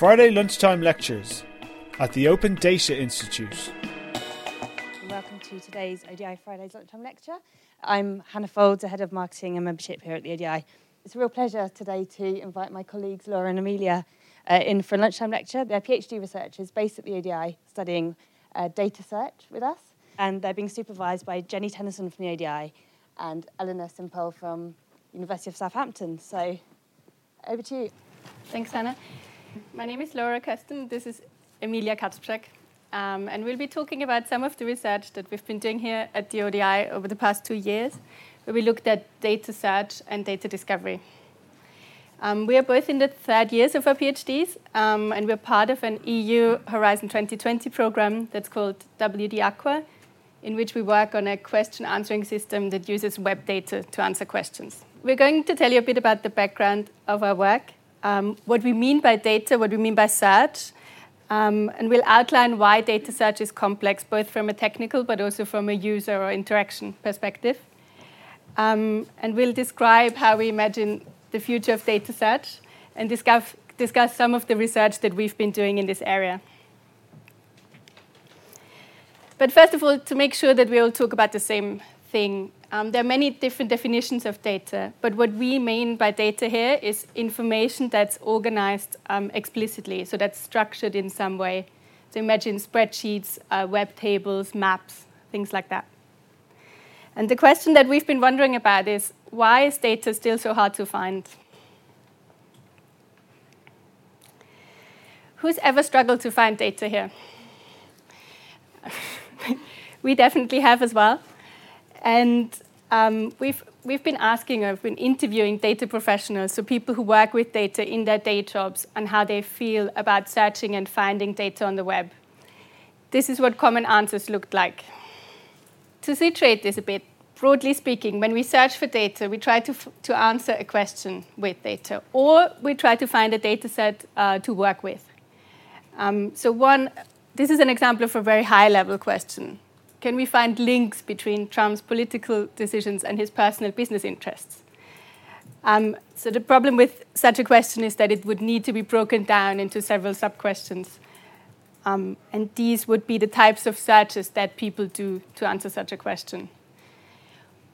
Friday lunchtime lectures at the Open Data Institute. Welcome to today's ODI Fridays lunchtime lecture. I'm Hannah Folds, the head of marketing and membership here at the ODI. It's a real pleasure today to invite my colleagues Laura and Emilia uh, in for a lunchtime lecture. They're PhD researchers based at the ODI studying uh, data search with us, and they're being supervised by Jeni Tennison from the ODI and Elena Simperl from University of Southampton. So over to you. Thanks, Hannah. My name is Laura Koesten. This is Emilia Kacprzak. Um, and we'll be talking about some of the research that we've been doing here at the ODI over the past two years, where we looked at data search and data discovery. Um, we are both in the third years of our PhDs, um, and we're part of an EU Horizon 2020 program that's called WD Aqua, in which we work on a question answering system that uses web data to answer questions. We're going to tell you a bit about the background of our work um, what we mean by data, what we mean by search, um, and we'll outline why data search is complex, both from a technical but also from a user or interaction perspective. Um, and we'll describe how we imagine the future of data search and discuss, discuss some of the research that we've been doing in this area. But first of all, to make sure that we all talk about the same thing, um, there are many different definitions of data, but what we mean by data here is information that's organized um, explicitly, so that's structured in some way. So imagine spreadsheets, uh, web tables, maps, things like that. And the question that we've been wondering about is why is data still so hard to find? Who's ever struggled to find data here? we definitely have as well. And um, we've, we've been asking, I've been interviewing data professionals, so people who work with data in their day jobs, and how they feel about searching and finding data on the web. This is what common answers looked like. To situate this a bit, broadly speaking, when we search for data, we try to, to answer a question with data, or we try to find a data set uh, to work with. Um, so, one, this is an example of a very high level question can we find links between Trump's political decisions and his personal business interests? Um, so the problem with such a question is that it would need to be broken down into several sub-questions. Um, and these would be the types of searches that people do to answer such a question.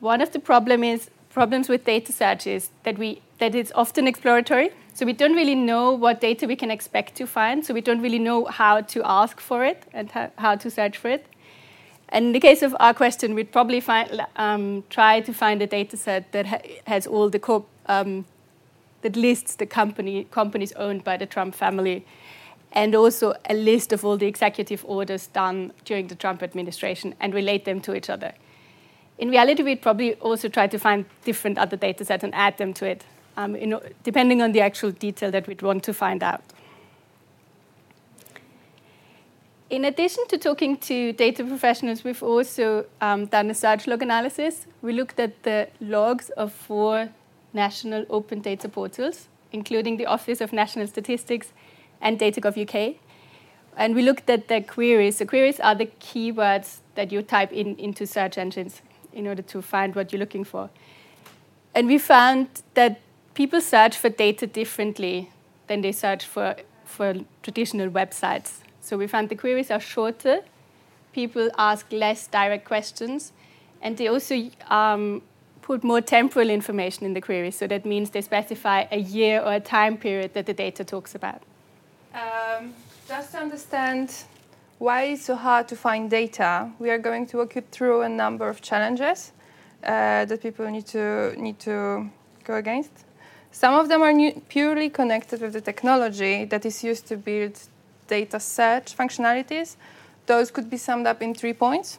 One of the problem is, problems with data search is that, we, that it's often exploratory. So we don't really know what data we can expect to find. So we don't really know how to ask for it and how, how to search for it. And in the case of our question, we'd probably find, um, try to find a data set that ha has all the co um, that lists the company companies owned by the Trump family, and also a list of all the executive orders done during the Trump administration and relate them to each other. In reality, we'd probably also try to find different other data sets and add them to it, um, know, depending on the actual detail that we'd want to find out. In addition to talking to data professionals, we've also um, done a search log analysis. We looked at the logs of four national open data portals, including the Office of National Statistics and DataGov UK. And we looked at the queries. The queries are the keywords that you type in into search engines in order to find what you're looking for. And we found that people search for data differently than they search for, for traditional websites. So we found the queries are shorter, people ask less direct questions, and they also um, put more temporal information in the query. So that means they specify a year or a time period that the data talks about. Um, just to understand why it's so hard to find data, we are going to walk you through a number of challenges uh, that people need to need to go against. Some of them are new, purely connected with the technology that is used to build data search functionalities. Those could be summed up in three points.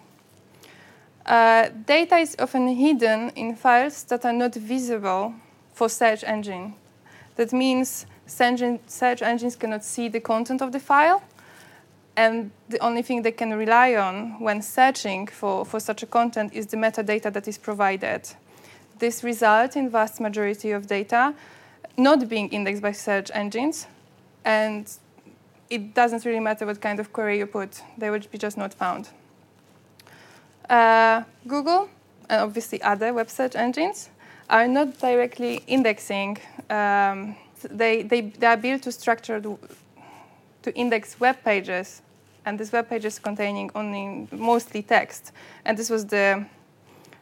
Uh, data is often hidden in files that are not visible for search engine. That means search engines cannot see the content of the file, and the only thing they can rely on when searching for, for such a content is the metadata that is provided. This results in vast majority of data not being indexed by search engines, and it doesn't really matter what kind of query you put, they would be just not found. Uh, Google, and obviously other web search engines, are not directly indexing. Um, they, they, they are built to structured to index web pages, and this web pages containing only mostly text. And this was the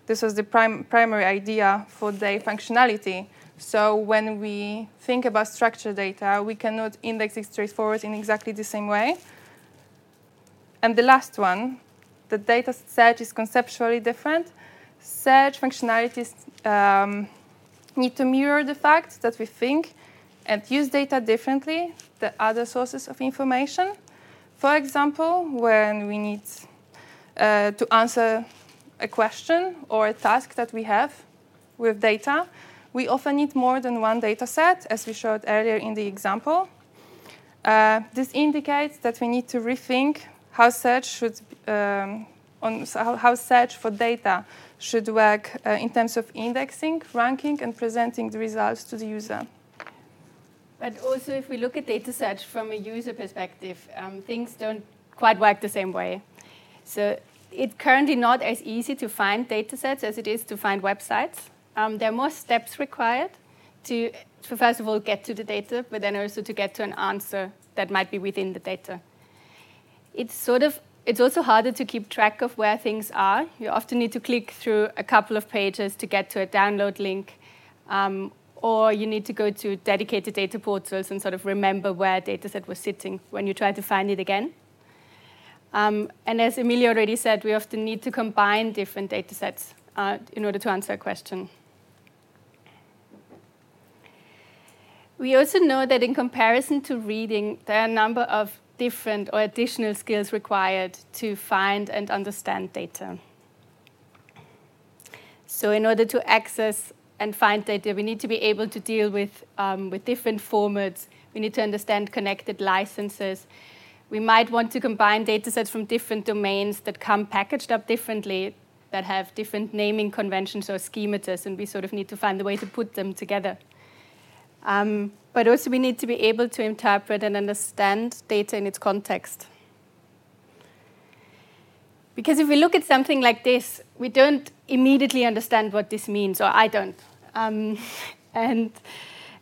this was the prim- primary idea for their functionality. So when we think about structured data, we cannot index it straightforward in exactly the same way. And the last one, the data search is conceptually different. Search functionalities um, need to mirror the fact that we think and use data differently than other sources of information. For example, when we need uh, to answer a question or a task that we have with data, we often need more than one data set, as we showed earlier in the example. Uh, this indicates that we need to rethink how search should um, on how search for data should work uh, in terms of indexing, ranking, and presenting the results to the user. But also, if we look at data search from a user perspective, um, things don't quite work the same way. So it's currently not as easy to find data sets as it is to find websites. Um, there are more steps required to, to, first of all, get to the data, but then also to get to an answer that might be within the data. It's sort of it's also harder to keep track of where things are. You often need to click through a couple of pages to get to a download link, um, or you need to go to dedicated data portals and sort of remember where a dataset was sitting when you try to find it again. Um, and as Emilia already said, we often need to combine different datasets uh, in order to answer a question. We also know that in comparison to reading, there are a number of different or additional skills required to find and understand data. So, in order to access and find data, we need to be able to deal with, um, with different formats. We need to understand connected licenses we might want to combine datasets from different domains that come packaged up differently, that have different naming conventions or schematas, and we sort of need to find a way to put them together. Um, but also, we need to be able to interpret and understand data in its context. Because if we look at something like this, we don't immediately understand what this means, or I don't. Um, and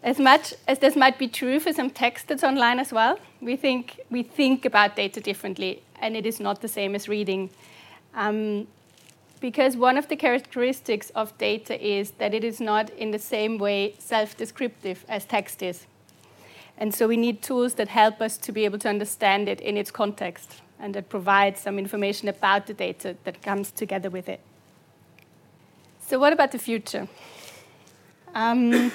as much as this might be true for some text that's online as well, we think we think about data differently, and it is not the same as reading. Um, because one of the characteristics of data is that it is not in the same way self-descriptive as text is. And so we need tools that help us to be able to understand it in its context and that provide some information about the data that comes together with it. So what about the future? Um,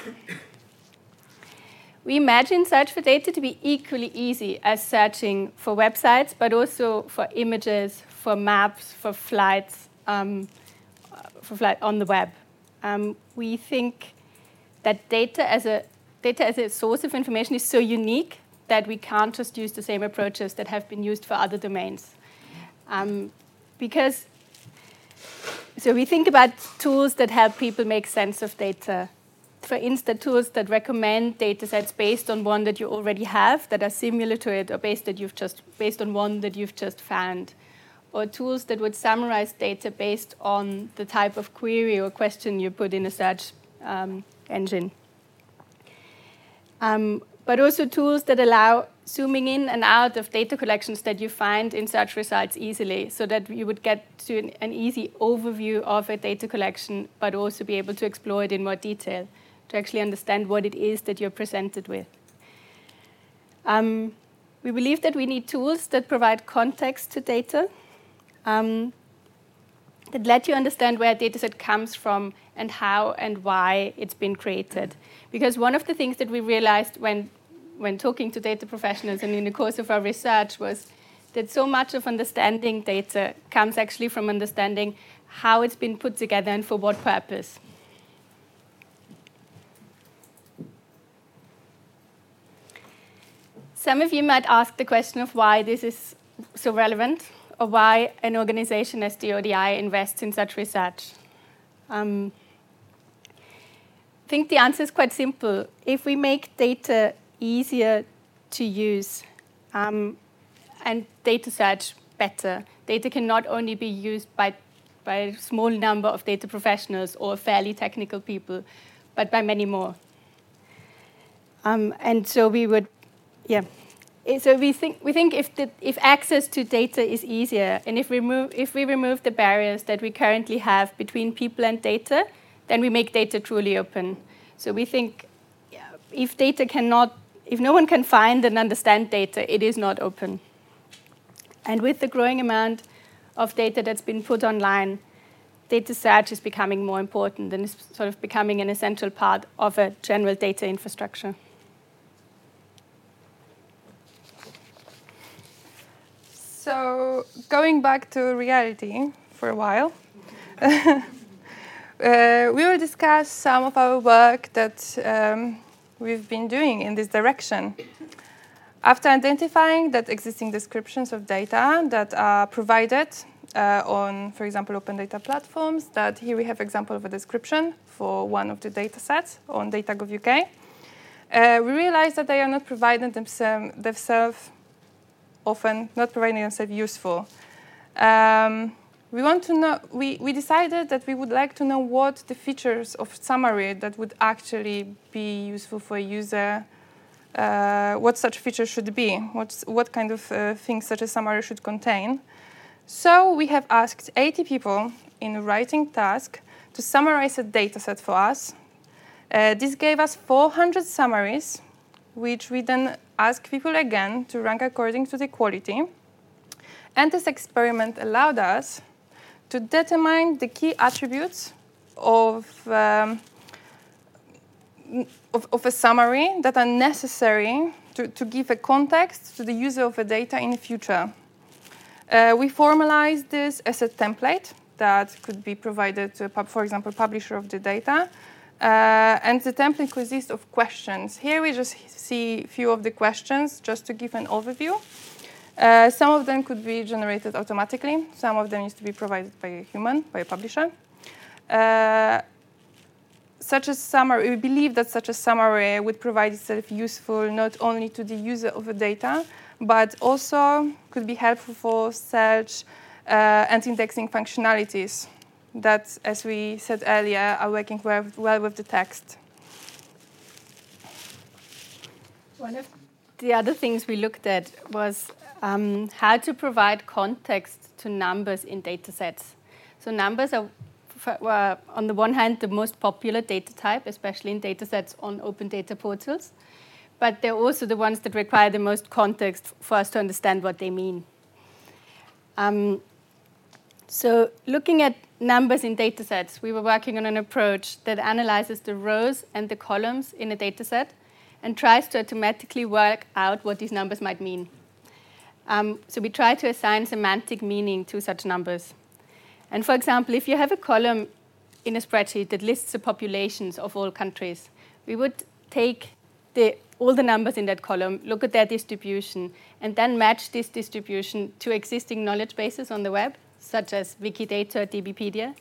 we imagine search for data to be equally easy as searching for websites, but also for images, for maps, for flights, um, on the web. Um, we think that data as a data as a source of information is so unique that we can't just use the same approaches that have been used for other domains. Um, because so we think about tools that help people make sense of data for instance, tools that recommend datasets based on one that you already have that are similar to it, or based that you've just based on one that you've just found, or tools that would summarize data based on the type of query or question you put in a search um, engine. Um, but also tools that allow zooming in and out of data collections that you find in search results easily, so that you would get to an, an easy overview of a data collection, but also be able to explore it in more detail to actually understand what it is that you're presented with. Um, we believe that we need tools that provide context to data, um, that let you understand where a dataset comes from and how and why it's been created. Because one of the things that we realized when, when talking to data professionals and in the course of our research was that so much of understanding data comes actually from understanding how it's been put together and for what purpose. Some of you might ask the question of why this is so relevant or why an organization as the ODI invests in such research. Um, I think the answer is quite simple. If we make data easier to use um, and data search better, data can not only be used by, by a small number of data professionals or fairly technical people, but by many more. Um, and so we would yeah, Eh, so we think we think if the, if access to data is easier, and if we remove if we remove the barriers that we currently have between people and data, then we make data truly open. So we think if data cannot, if no one can find and understand data, it is not open. And with the growing amount of data that's been put online, data search is becoming more important and is sort of becoming an essential part of a general data infrastructure. So, going back to reality for a while, uh, we will discuss some of our work that um, we've been doing in this direction. After identifying that existing descriptions of data that are provided uh, on, for example, open data platforms, that here we have example of a description for one of the data sets on Data.gov UK, uh, we realized that they are not providing themselves often not providing themselves useful. Um, we want to know. We, we decided that we would like to know what the features of summary that would actually be useful for a user. Uh, what such features should be. What's, what kind of uh, things such a summary should contain. So we have asked 80 people in a writing task to summarize a dataset for us. Uh, this gave us 400 summaries, which we then ask people again to rank according to the quality. And this experiment allowed us to determine the key attributes of, um, of, of, a summary that are necessary to, to give a context to the user of the data in the future. Uh, we formalized this as a template that could be provided to, for example, publisher of the data. Uh, and the template consists of questions. Here we just see a few of the questions just to give an overview. Uh, some of them could be generated automatically. Some of them used to be provided by a human, by a publisher. Uh, such a summary, we believe that such a summary would provide itself useful not only to the user of the data, but also could be helpful for search uh, and indexing functionalities that, as we said earlier, are working well, well with the text. One of the other things we looked at was um, how to provide context to numbers in data sets. So numbers are, were, on the one hand, the most popular data type, especially in data sets on open data portals, but they're also the ones that require the most context for us to understand what they mean. Um, so looking at numbers in data sets, we were working on an approach that analyzes the rows and the columns in a data set and tries to automatically work out what these numbers might mean. Um, so we try to assign semantic meaning to such numbers. And for example, if you have a column in a spreadsheet that lists the populations of all countries, we would take the, all the numbers in that column, look at their distribution, and then match this distribution to existing knowledge bases on the web, such as Wikidata or DBpedia.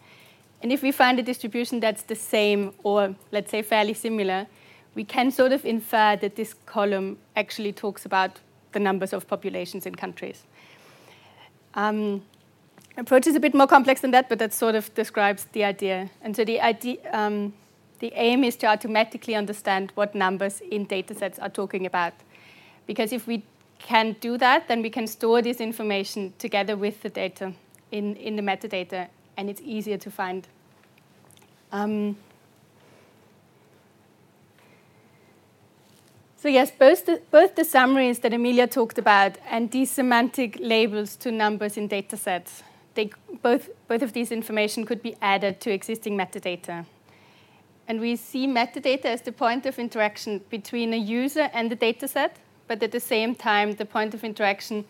And if we find a distribution that's the same or, let's say, fairly similar, we can sort of infer that this column actually talks about the numbers of populations in countries. Um, approach is a bit more complex than that, but that sort of describes the idea. And so the idea, um, the aim is to automatically understand what numbers in datasets are talking about. Because if we can do that, then we can store this information together with the data in, in the metadata, and it's easier to find. Um, So yes, both the, both the summaries that Emilia talked about and these semantic labels to numbers in datasets, they, both, both of these information could be added to existing metadata. And we see metadata as the point of interaction between a user and the dataset, but at the same time, the point of interaction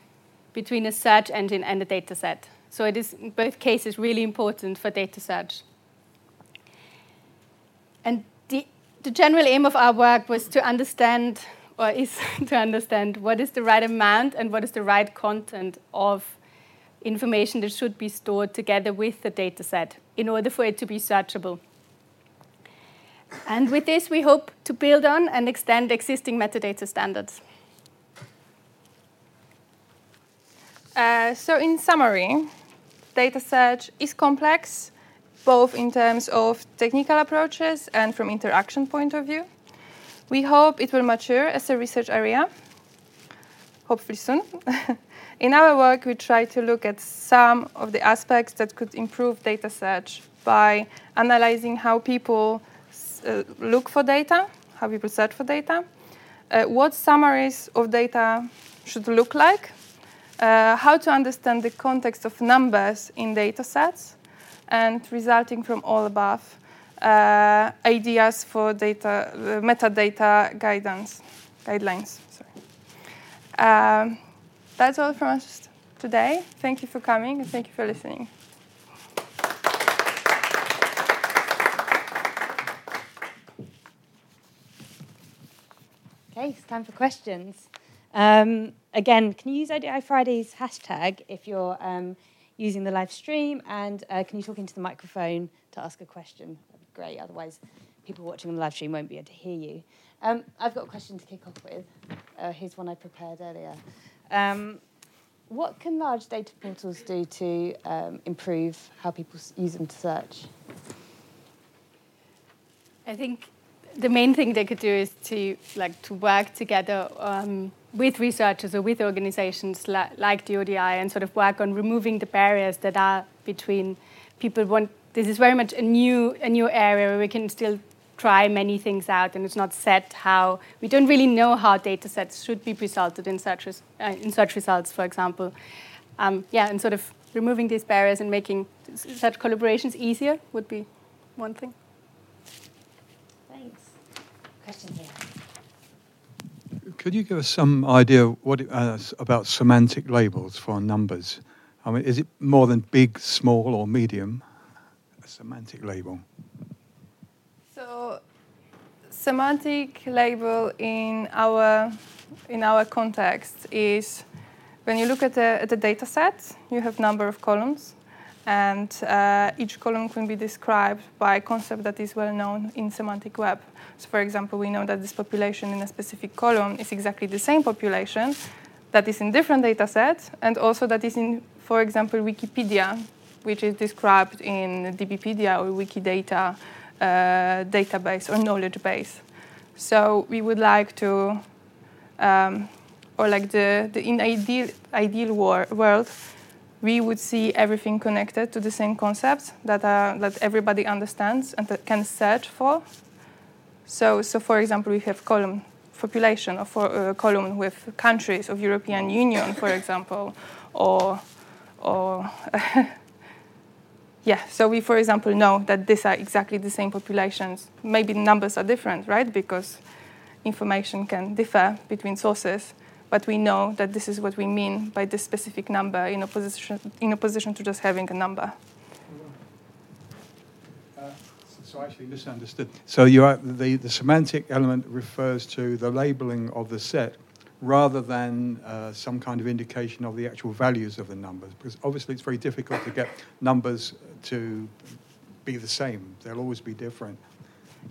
between a search engine and a dataset. So it is, in both cases, really important for data search. And the the general aim of our work was to understand, or is to understand, what is the right amount and what is the right content of information that should be stored together with the data set in order for it to be searchable. And with this, we hope to build on and extend existing metadata standards. Uh, so, in summary, data search is complex both in terms of technical approaches and from interaction point of view. We hope it will mature as a research area. hopefully soon. in our work, we try to look at some of the aspects that could improve data search by analyzing how people uh, look for data, how people search for data, uh, what summaries of data should look like, uh, how to understand the context of numbers in data sets, and resulting from all above, uh, ideas for data, uh, metadata guidance, guidelines. Sorry. Um, that's all from us today. Thank you for coming and thank you for listening. Okay, it's time for questions. Um, again, can you use ODI Fridays hashtag if you're um, using the live stream? And uh, can you talk into the microphone to ask a question? That'd be great. Otherwise, people watching on the live stream won't be able to hear you. Um, I've got a question to kick off with. Uh, here's one I prepared earlier. Um, what can large data portals do to um, improve how people use them to search? I think the main thing they could do is to like to work together um, with researchers or with organizations li- like the ODI and sort of work on removing the barriers that are between people. Want this is very much a new a new area where we can still try many things out, and it's not set how we don't really know how data sets should be resulted in search res- uh, in search results, for example. Um, yeah, and sort of removing these barriers and making such collaborations easier would be one thing. Thanks question here. Could you give us some idea what uh, about semantic labels for numbers? I mean, is it more than big, small, or medium? A semantic label. So, semantic label in our in our context is when you look at the, at the data set, you have number of columns, and uh, each column can be described by a concept that is well known in semantic web. So, for example, we know that this population in a specific column is exactly the same population that is in different data sets, and also that is in, for example, Wikipedia, which is described in DBpedia or Wikidata uh, database or knowledge base. So we would like to, um, or like the, the in ideal ideal war, world, we would see everything connected to the same concepts that are, that everybody understands and can search for. So, so for example, we have column population of a uh, column with countries of European Union, for example, or or yeah. So we, for example, know that these are exactly the same populations. Maybe numbers are different, right? Because information can differ between sources, but we know that this is what we mean by this specific number in opposition in opposition to just having a number. So I actually misunderstood. So you are, the, the semantic element refers to the labeling of the set rather than uh, some kind of indication of the actual values of the numbers. Because obviously it's very difficult to get numbers to be the same. They'll always be different.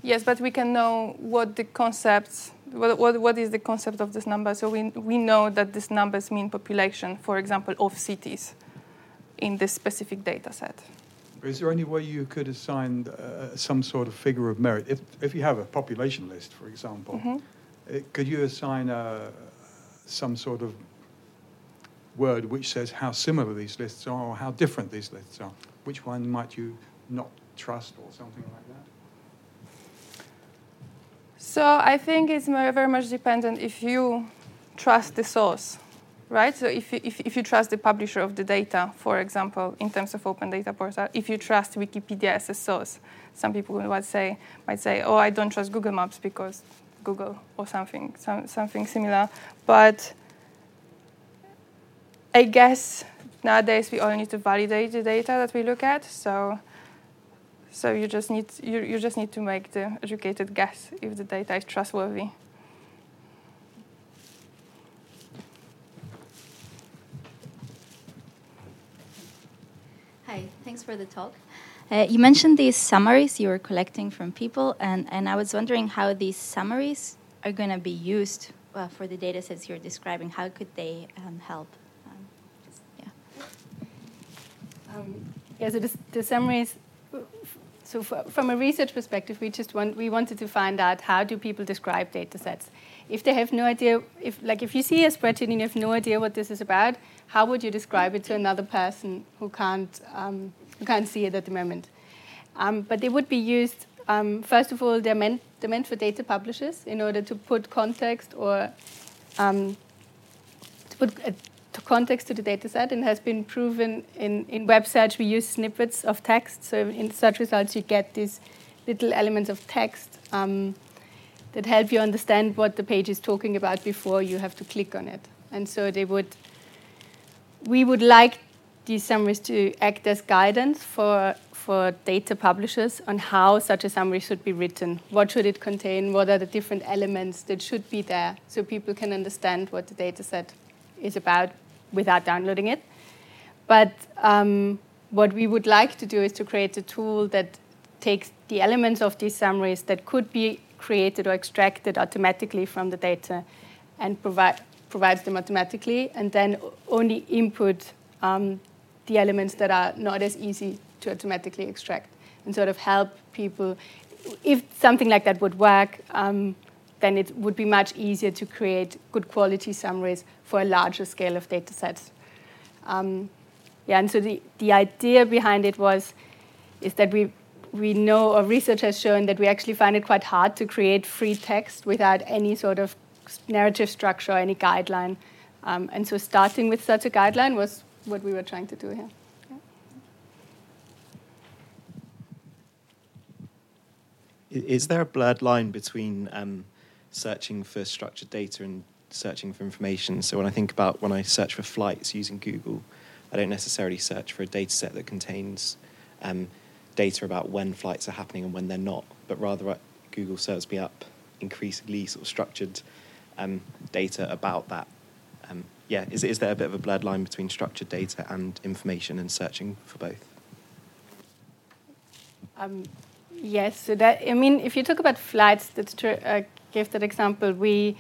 Yes, but we can know what the concepts, what, what, what is the concept of this number. So we, we know that these numbers mean population, for example, of cities in this specific data set. Is there any way you could assign uh, some sort of figure of merit? If, if you have a population list, for example, mm-hmm. it, could you assign a, some sort of word which says how similar these lists are or how different these lists are? Which one might you not trust or something like that? So I think it's very much dependent if you trust the source right? So if you, if, if you trust the publisher of the data, for example, in terms of open data portal, if you trust Wikipedia as a source, some people might say, might say, oh, I don't trust Google Maps because Google or something, some, something similar. But I guess nowadays we all need to validate the data that we look at. So, so you just need you, you just need to make the educated guess if the data is trustworthy. Hi, thanks for the talk. Uh, you mentioned these summaries you were collecting from people, and, and I was wondering how these summaries are going to be used uh, for the data sets you're describing. How could they um, help? Um, yeah. Um, yeah, so the, the summaries, so so from a research perspective, we just want we wanted to find out how do people describe data sets. If they have no idea, if like if you see a spreadsheet and you have no idea what this is about, how would you describe it to another person who can't um, who can't see it at the moment? Um, but they would be used. Um, first of all, they're meant they're meant for data publishers in order to put context or um, to put to context to the data set and has been proven in, in web search. We use snippets of text. So in search results, you get these little elements of text um, that help you understand what the page is talking about before you have to click on it. And so they would, we would like these summaries to act as guidance for, for data publishers on how such a summary should be written. What should it contain? What are the different elements that should be there so people can understand what the data set is about without downloading it. But um, what we would like to do is to create a tool that takes the elements of these summaries that could be created or extracted automatically from the data and provide, provides them automatically, and then only input um, the elements that are not as easy to automatically extract and sort of help people. If something like that would work, um, then it would be much easier to create good quality summaries for a larger scale of data sets. Um, yeah, and so the, the idea behind it was is that we we know or research has shown that we actually find it quite hard to create free text without any sort of narrative structure or any guideline. Um, and so starting with such a guideline was what we were trying to do here. Is there a blurred line between um, searching for structured data and searching for information. So when I think about when I search for flights using Google, I don't necessarily search for a data set that contains um, data about when flights are happening and when they're not, but rather uh, Google serves me up increasingly sort of structured um, data about that. Um, yeah, is, is there a bit of a blurred line between structured data and information and searching for both? Um, yes, so that I mean, if you talk about flights, that's true. Uh, give that example, we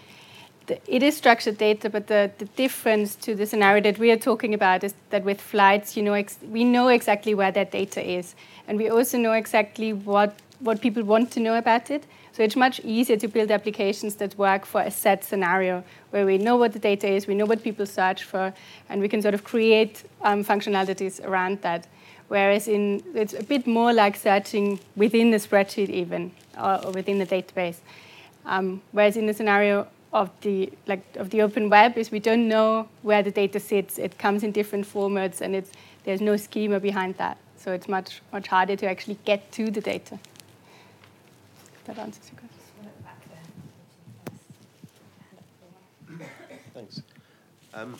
it is structured data, but the, the difference to the scenario that we are talking about is that with flights, you know, we know exactly where that data is, and we also know exactly what what people want to know about it. So it's much easier to build applications that work for a set scenario where we know what the data is, we know what people search for, and we can sort of create um, functionalities around that. Whereas in it's a bit more like searching within the spreadsheet even or, or within the database. Um, whereas in the scenario of the like of the open web is we don't know where the data sits. It comes in different formats, and it's there's no schema behind that. So it's much much harder to actually get to the data. That answers your question. Thanks. Um,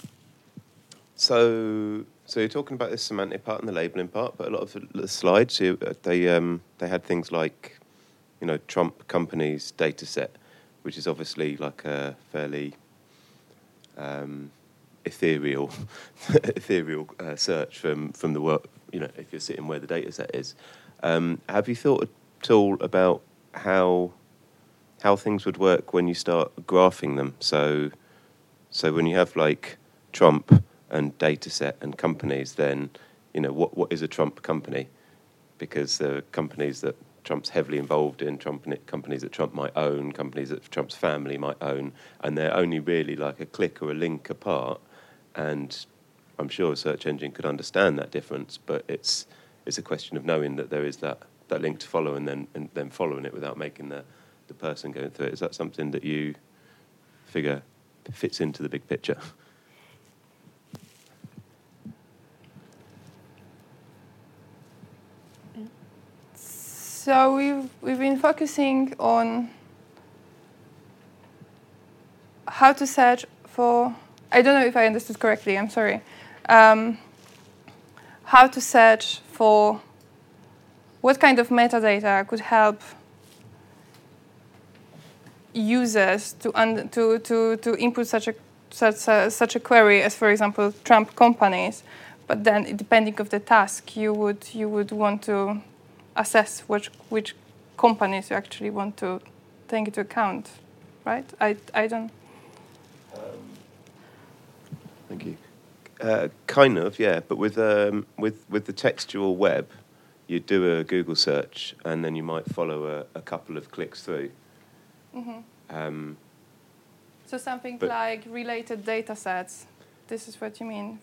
so, so you're talking about the semantic part and the labeling part, but a lot of the, slides, they um, they had things like you know, Trump company's data set, which is obviously like a fairly um, ethereal, ethereal uh, search from from the work. You know, if you're sitting where the data set is, um, have you thought at all about how how things would work when you start graphing them? So, so when you have like Trump and data set and companies, then you know what what is a Trump company? Because there are companies that Trump's heavily involved in, Trump companies that Trump might own, companies that Trump's family might own, and they're only really like a click or a link apart. And I'm sure a search engine could understand that difference, but it's it's a question of knowing that there is that, that link to follow and then and then following it without making the, the person going through it. Is that something that you figure fits into the big picture? So we've we've been focusing on how to search for. I don't know if I understood correctly. I'm sorry. Um, how to search for what kind of metadata could help users to un- to to to input such a such a, such a query as, for example, Trump companies. But then, depending of the task, you would you would want to assess which which companies you actually want to take into account, right? I I don't. Um, thank you. Uh, kind of, yeah. But with um, with with the textual web, you do a Google search and then you might follow a, a couple of clicks through. Mhm. Um, So something like related data sets. This is what you mean.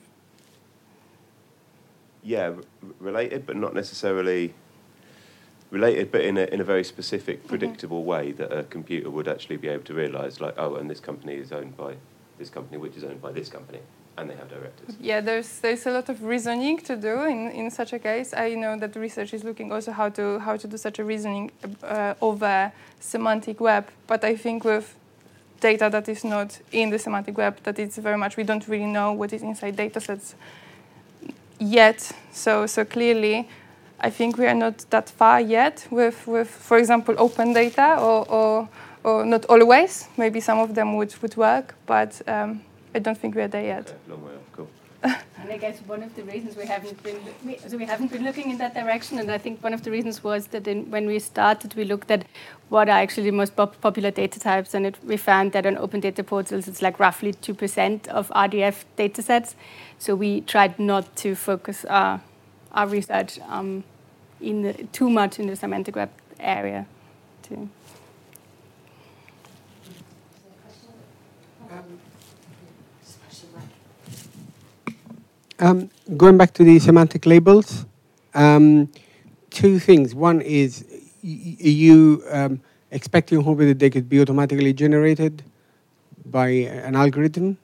yeah, r- related, but not necessarily related, but in a, in a very specific, predictable way that a computer would actually be able to realize, like, oh, and this company is owned by this company, which is owned by this company, and they have directors. Yeah, there's there's a lot of reasoning to do in, in such a case. I know that research is looking also how to how to do such a reasoning uh, over semantic web, but I think with data that is not in the semantic web, that it's very much we don't really know what is inside datasets yet. So so clearly, I think we are not that far yet with with for example open data or or, or not always. Maybe some of them would would work, but um, I don't think we are there yet. Okay, long way off, cool. And I guess one of the reasons we haven't been we, so we haven't been looking in that direction, and I think one of the reasons was that in, when we started, we looked at what are actually the most pop- popular data types, and it, we found that on open data portals, it's like roughly two percent of RDF data sets. So we tried not to focus our our research um, in the, too much in the semantic web area. Too. Um, going back to the semantic labels, um, two things. One is, you um, expecting hoping that they could be automatically generated by an algorithm?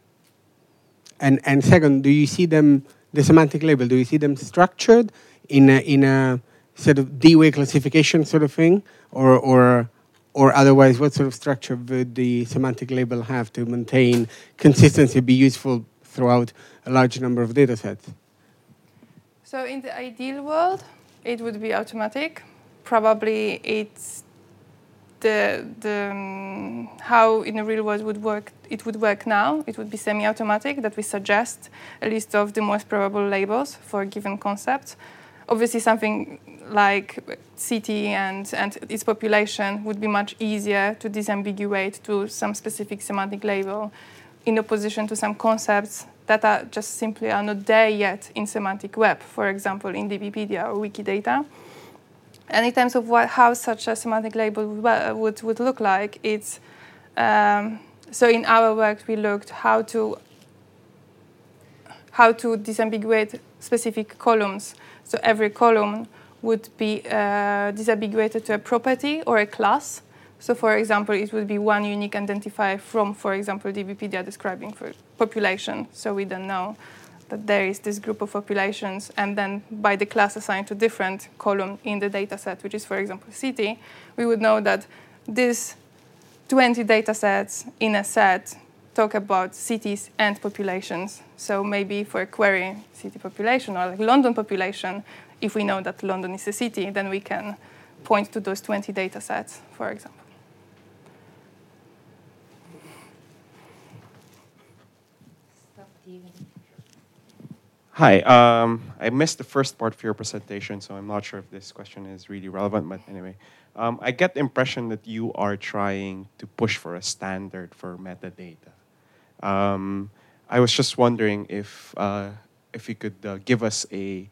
And and second, do you see them the semantic label? Do you see them structured in a in a sort of Dewey classification sort of thing, or or or otherwise, what sort of structure would the semantic label have to maintain consistency, be useful throughout a large number of data sets? So in the ideal world, it would be automatic. Probably it's the the um, how in the real world would work. It would work now. It would be semi-automatic that we suggest a list of the most probable labels for a given concept. Obviously, something like city and, and its population would be much easier to disambiguate to some specific semantic label in opposition to some concepts that are just simply are not there yet in semantic web, for example, in DBpedia or Wikidata. And in terms of what, how such a semantic label would, would, look like, it's um, so in our work we looked how to how to disambiguate specific columns. So every column would be uh, disambiguated to a property or a class. So, for example, it would be one unique identifier from, for example, DBpedia describing for population. So we don't know that there is this group of populations, and then by the class assigned to different column in the data set, which is, for example, city, we would know that these 20 data sets in a set talk about cities and populations. So maybe for a query city population or like London population, if we know that London is a city, then we can point to those 20 data sets, for example. Hi, um, I missed the first part of your presentation, so I'm not sure if this question is really relevant, but anyway. Um, I get the impression that you are trying to push for a standard for metadata. Um, I was just wondering if, uh, if you could uh, give us a,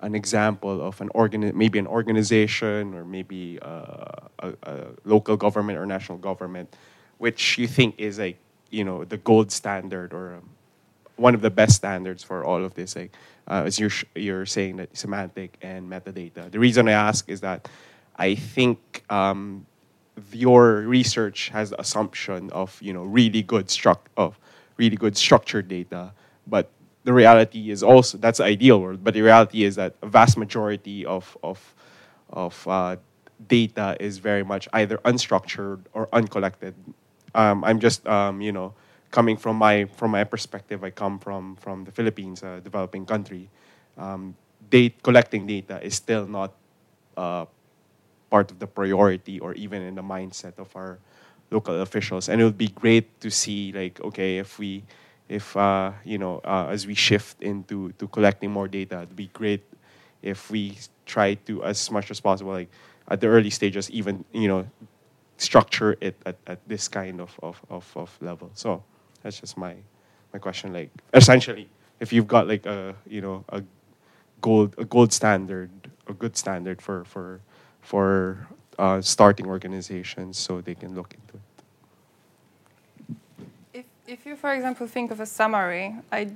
an example of an organi- maybe an organization or maybe uh, a, a local government or national government, which you think is like, you know, the gold standard or um, one of the best standards for all of this. Like, uh, as you're sh- you're saying that semantic and metadata. The reason I ask is that I think um, your research has the assumption of you know really good struct of really good structured data, but the reality is also that's the ideal world. But the reality is that a vast majority of of of uh, data is very much either unstructured or uncollected. Um, I'm just um, you know coming from my from my perspective, I come from from the Philippines, a developing country. Um, date collecting data is still not uh, part of the priority or even in the mindset of our local officials. And it would be great to see, like, okay, if we, if uh, you know, uh, as we shift into to collecting more data, it'd be great if we try to, as much as possible, like at the early stages, even you know, structure it at, at this kind of, of, of, of level. So that's just my my question. Like essentially, if you've got like a you know a gold a gold standard a good standard for for for uh, starting organizations so they can look. If, you, for example, think of a summary, I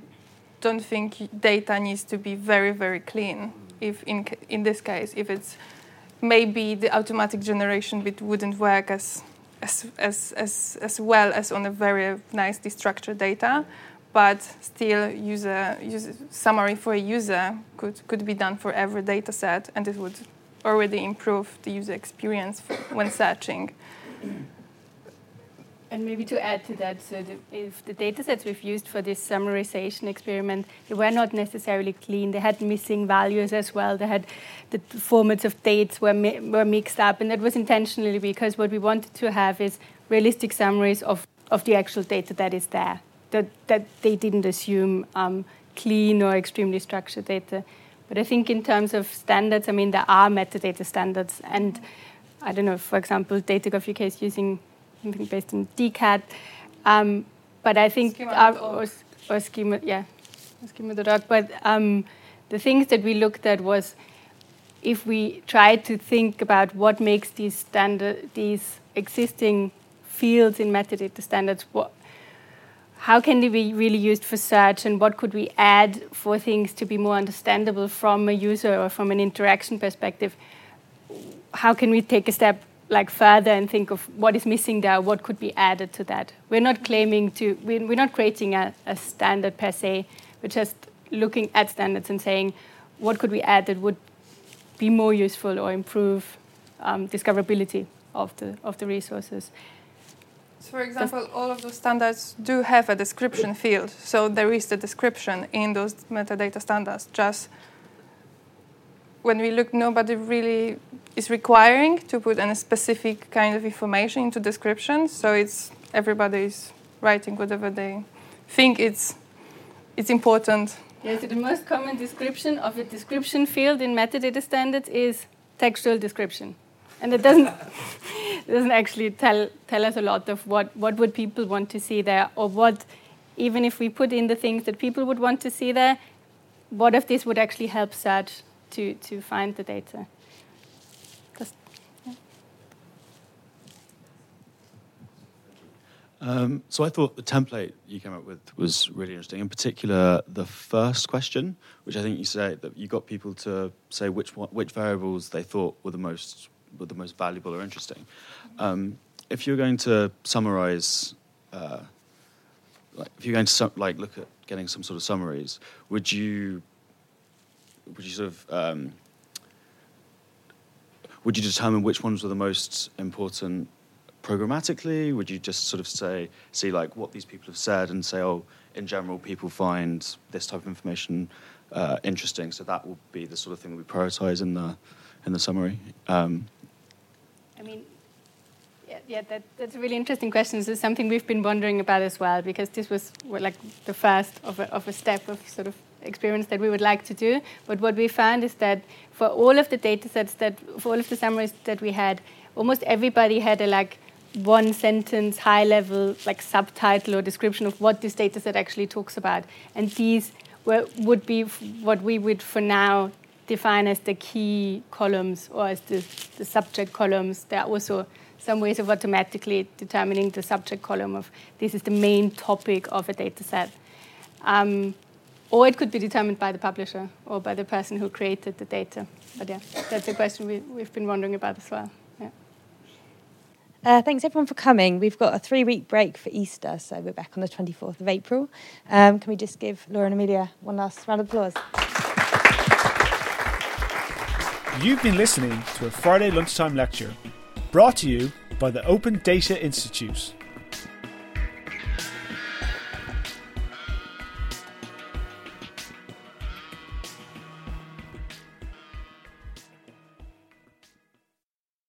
don't think data needs to be very, very clean. If in, in this case, if it's maybe the automatic generation bit wouldn't work as, as, as, as, as well as on a very nicely structured data, but still user, user summary for a user could, could be done for every data set and it would already improve the user experience when searching. And maybe to add to that, so the, if the data sets we've used for this summarization experiment, they were not necessarily clean. They had missing values as well. They had the formats of dates were, mi were mixed up, and that was intentionally because what we wanted to have is realistic summaries of, of the actual data that is there. That, that they didn't assume um, clean or extremely structured data. But I think in terms of standards, I mean, there are metadata standards. And I don't know, for example, DataGov UK is using something based on DCAT. Um, but I think, our, or, or schema, yeah, schema.org. But um, the things that we looked at was if we tried to think about what makes these standard, these existing fields in metadata standards, what, how can they be really used for search and what could we add for things to be more understandable from a user or from an interaction perspective? How can we take a step like further and think of what is missing there, what could be added to that? We're not claiming to, we're not creating a, a standard per se, we're just looking at standards and saying what could we add that would be more useful or improve um, discoverability of the, of the resources. So for example, all of those standards do have a description field. So there is the description in those metadata standards. Just when we look, nobody really is requiring to put any specific kind of information into description. So it's everybody is writing whatever they think it's it's important. Yes, the most common description of a description field in metadata standards is textual description and it doesn't it doesn't actually tell tell us a lot of what what would people want to see there or what even if we put in the things that people would want to see there what if this would actually help search to to find the data Just, yeah. Um, so I thought the template you came up with was really interesting. In particular, the first question, which I think you said that you got people to say which which variables they thought were the most were the most valuable or interesting. Um, if you're going to summarize, uh, like if you're going to like look at getting some sort of summaries, would you would you sort of um, would you determine which ones were the most important programmatically? Would you just sort of say see like what these people have said and say, oh, in general, people find this type of information uh, interesting, so that will be the sort of thing that we prioritize in the in the summary. Um, I mean, yeah, that, that's a really interesting question. This is something we've been wondering about as well, because this was like the first of a, of a step of sort of experience that we would like to do. But what we found is that for all of the data sets that, for all of the summaries that we had, almost everybody had a like one sentence, high level, like subtitle or description of what this data set actually talks about. And these were, would be what we would, for now, define as the key columns or as the, the subject columns. There are also some ways of automatically determining the subject column of this is the main topic of a data set. Um, or it could be determined by the publisher or by the person who created the data. But yeah, that's a question we, we've been wondering about as well. Yeah. Uh, thanks everyone for coming. We've got a three week break for Easter, so we're back on the 24th of April. Um, can we just give Laura and Emilia one last round of applause? You've been listening to a Friday lunchtime lecture brought to you by the Open Data Institute.